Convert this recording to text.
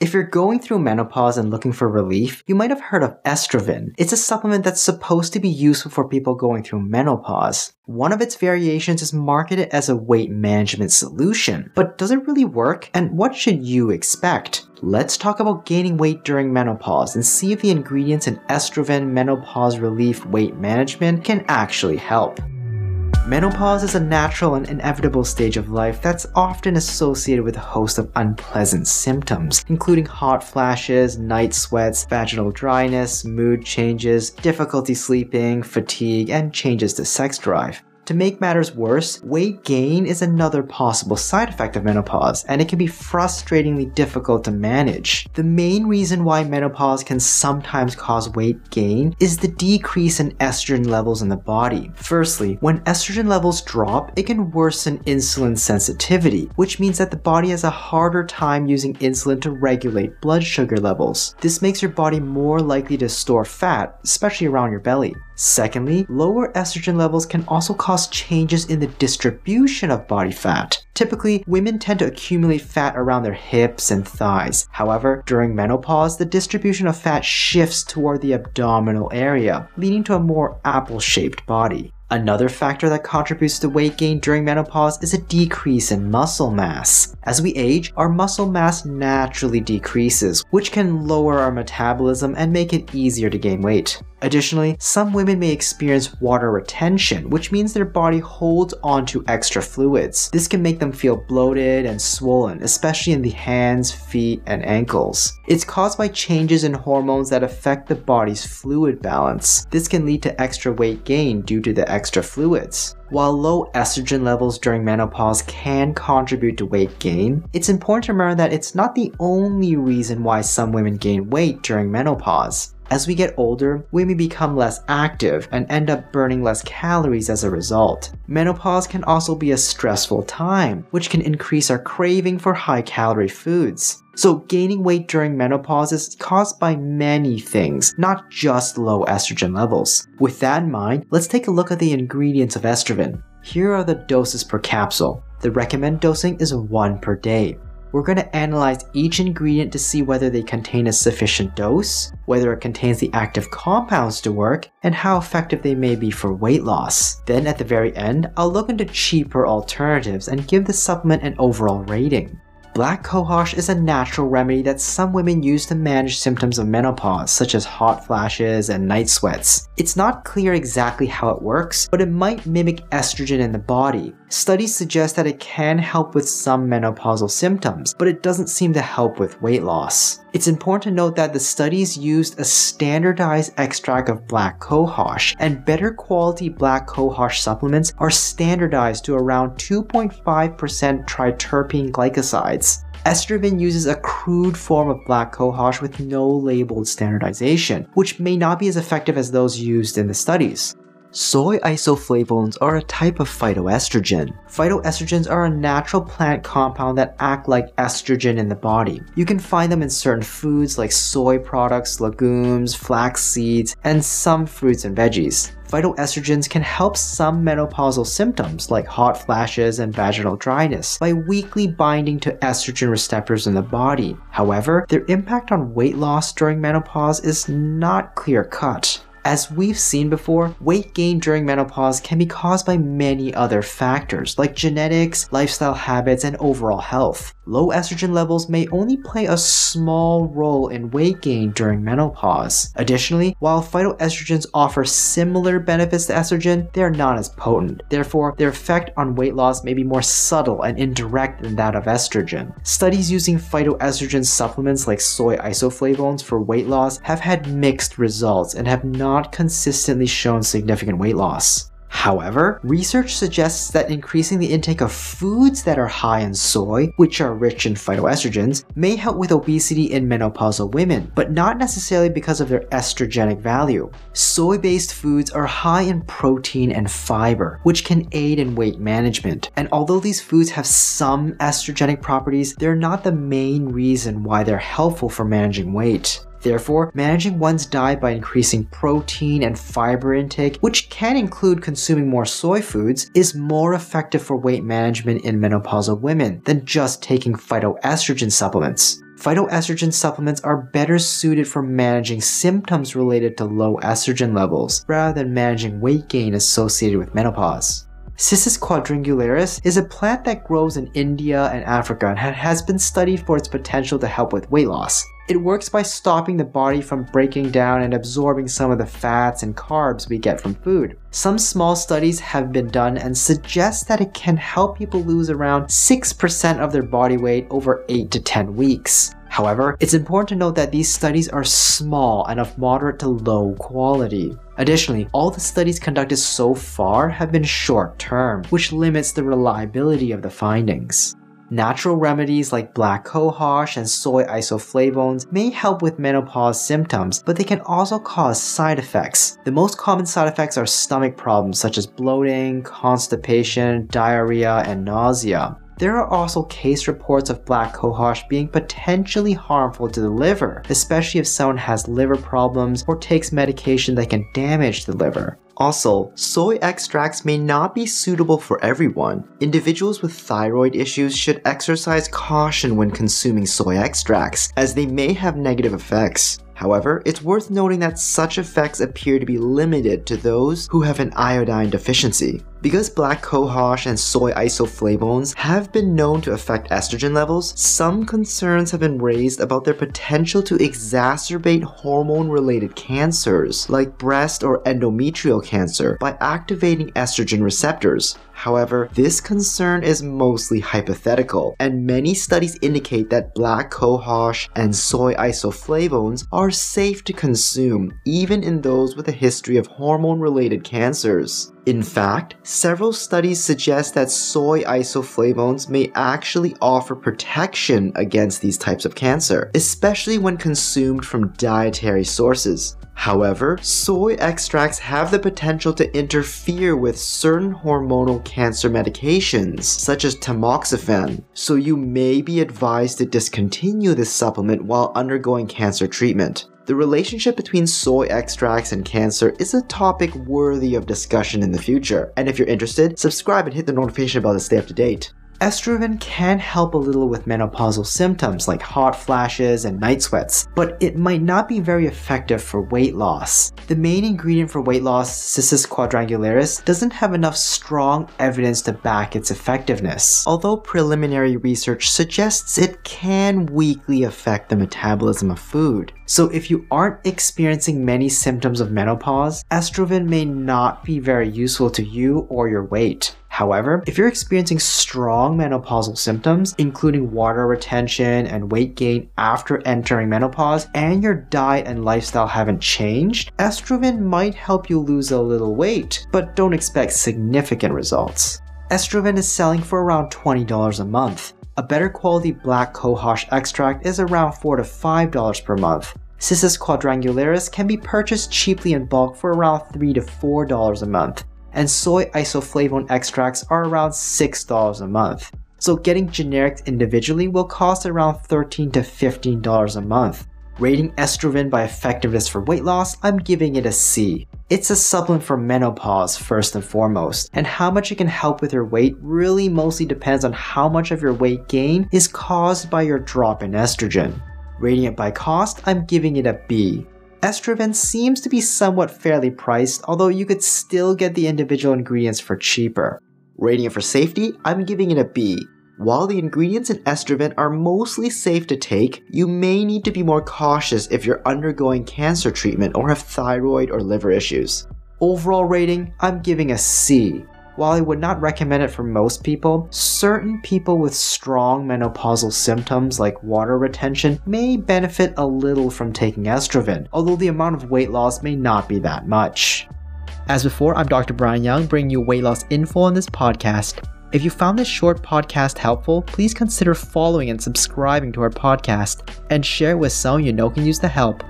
If you're going through menopause and looking for relief, you might have heard of Estroven. It's a supplement that's supposed to be useful for people going through menopause. One of its variations is marketed as a weight management solution, but does it really work? And what should you expect? Let's talk about gaining weight during menopause and see if the ingredients in Estroven Menopause Relief Weight Management can actually help. Menopause is a natural and inevitable stage of life that's often associated with a host of unpleasant symptoms, including hot flashes, night sweats, vaginal dryness, mood changes, difficulty sleeping, fatigue, and changes to sex drive. To make matters worse, weight gain is another possible side effect of menopause, and it can be frustratingly difficult to manage. The main reason why menopause can sometimes cause weight gain is the decrease in estrogen levels in the body. Firstly, when estrogen levels drop, it can worsen insulin sensitivity, which means that the body has a harder time using insulin to regulate blood sugar levels. This makes your body more likely to store fat, especially around your belly. Secondly, lower estrogen levels can also cause changes in the distribution of body fat. Typically, women tend to accumulate fat around their hips and thighs. However, during menopause, the distribution of fat shifts toward the abdominal area, leading to a more apple shaped body. Another factor that contributes to weight gain during menopause is a decrease in muscle mass. As we age, our muscle mass naturally decreases, which can lower our metabolism and make it easier to gain weight. Additionally, some women may experience water retention, which means their body holds onto extra fluids. This can make them feel bloated and swollen, especially in the hands, feet, and ankles. It's caused by changes in hormones that affect the body's fluid balance. This can lead to extra weight gain due to the extra fluids. While low estrogen levels during menopause can contribute to weight gain, it's important to remember that it's not the only reason why some women gain weight during menopause. As we get older, we may become less active and end up burning less calories as a result. Menopause can also be a stressful time, which can increase our craving for high calorie foods. So, gaining weight during menopause is caused by many things, not just low Estroven levels. With that in mind, let's take a look at the ingredients of estrogen. Here are the doses per capsule. The recommended dosing is 1 per day. We're going to analyze each ingredient to see whether they contain a sufficient dose, whether it contains the active compounds to work, and how effective they may be for weight loss. Then at the very end, I'll look into cheaper alternatives and give the supplement an overall rating. Black cohosh is a natural remedy that some women use to manage symptoms of menopause, such as hot flashes and night sweats. It's not clear exactly how it works, but it might mimic estrogen in the body. Studies suggest that it can help with some menopausal symptoms, but it doesn't seem to help with weight loss. It's important to note that the studies used a standardized extract of black cohosh, and better quality black cohosh supplements are standardized to around 2.5% triterpene glycosides. Estroven uses a crude form of black cohosh with no labeled standardization, which may not be as effective as those used in the studies. Soy isoflavones are a type of phytoestrogen. Phytoestrogens are a natural plant compound that act like estrogen in the body. You can find them in certain foods like soy products, legumes, flax seeds, and some fruits and veggies. Phytoestrogens can help some menopausal symptoms like hot flashes and vaginal dryness by weakly binding to estrogen receptors in the body. However, their impact on weight loss during menopause is not clear cut. As we've seen before, weight gain during menopause can be caused by many other factors like genetics, lifestyle habits, and overall health. Low estrogen levels may only play a small role in weight gain during menopause. Additionally, while phytoestrogens offer similar benefits to estrogen, they are not as potent. Therefore, their effect on weight loss may be more subtle and indirect than that of estrogen. Studies using phytoestrogen supplements like soy isoflavones for weight loss have had mixed results and have not not consistently shown significant weight loss. However, research suggests that increasing the intake of foods that are high in soy, which are rich in phytoestrogens, may help with obesity in menopausal women, but not necessarily because of their estrogenic value. Soy based foods are high in protein and fiber, which can aid in weight management. And although these foods have some estrogenic properties, they're not the main reason why they're helpful for managing weight. Therefore, managing one's diet by increasing protein and fiber intake, which can include consuming more soy foods, is more effective for weight management in menopausal women than just taking phytoestrogen supplements. Phytoestrogen supplements are better suited for managing symptoms related to low estrogen levels rather than managing weight gain associated with menopause. Cissus quadrangularis is a plant that grows in India and Africa and has been studied for its potential to help with weight loss. It works by stopping the body from breaking down and absorbing some of the fats and carbs we get from food. Some small studies have been done and suggest that it can help people lose around 6% of their body weight over 8 to 10 weeks. However, it's important to note that these studies are small and of moderate to low quality. Additionally, all the studies conducted so far have been short term, which limits the reliability of the findings. Natural remedies like black cohosh and soy isoflavones may help with menopause symptoms, but they can also cause side effects. The most common side effects are stomach problems such as bloating, constipation, diarrhea, and nausea. There are also case reports of black cohosh being potentially harmful to the liver, especially if someone has liver problems or takes medication that can damage the liver. Also, soy extracts may not be suitable for everyone. Individuals with thyroid issues should exercise caution when consuming soy extracts, as they may have negative effects. However, it's worth noting that such effects appear to be limited to those who have an iodine deficiency. Because black cohosh and soy isoflavones have been known to affect estrogen levels, some concerns have been raised about their potential to exacerbate hormone related cancers, like breast or endometrial cancer, by activating estrogen receptors. However, this concern is mostly hypothetical, and many studies indicate that black cohosh and soy isoflavones are safe to consume, even in those with a history of hormone related cancers. In fact, several studies suggest that soy isoflavones may actually offer protection against these types of cancer, especially when consumed from dietary sources. However, soy extracts have the potential to interfere with certain hormonal cancer medications, such as tamoxifen, so you may be advised to discontinue this supplement while undergoing cancer treatment. The relationship between soy extracts and cancer is a topic worthy of discussion in the future, and if you're interested, subscribe and hit the notification bell to stay up to date. Estroven can help a little with menopausal symptoms like hot flashes and night sweats, but it might not be very effective for weight loss. The main ingredient for weight loss, Cissus quadrangularis, doesn't have enough strong evidence to back its effectiveness, although preliminary research suggests it can weakly affect the metabolism of food. So if you aren't experiencing many symptoms of menopause, Estroven may not be very useful to you or your weight. However, if you're experiencing strong menopausal symptoms, including water retention and weight gain after entering menopause, and your diet and lifestyle haven't changed, estroven might help you lose a little weight, but don't expect significant results. Estroven is selling for around $20 a month. A better quality black cohosh extract is around 4 to $5 per month. Cissus quadrangularis can be purchased cheaply in bulk for around 3 to $4 a month and soy isoflavone extracts are around $6 a month. So getting generics individually will cost around $13 to $15 a month. Rating estroven by effectiveness for weight loss, I'm giving it a C. It's a supplement for menopause first and foremost, and how much it can help with your weight really mostly depends on how much of your weight gain is caused by your drop in estrogen. Rating it by cost, I'm giving it a B. Estroven seems to be somewhat fairly priced, although you could still get the individual ingredients for cheaper. Rating it for safety, I'm giving it a B. While the ingredients in Estroven are mostly safe to take, you may need to be more cautious if you're undergoing cancer treatment or have thyroid or liver issues. Overall rating, I'm giving a C. While I would not recommend it for most people, certain people with strong menopausal symptoms like water retention may benefit a little from taking Estroven, although the amount of weight loss may not be that much. As before, I'm Dr. Brian Yeung, bringing you weight loss info on this podcast. If you found this short podcast helpful, please consider following and subscribing to our podcast and share it with someone you know can use the help.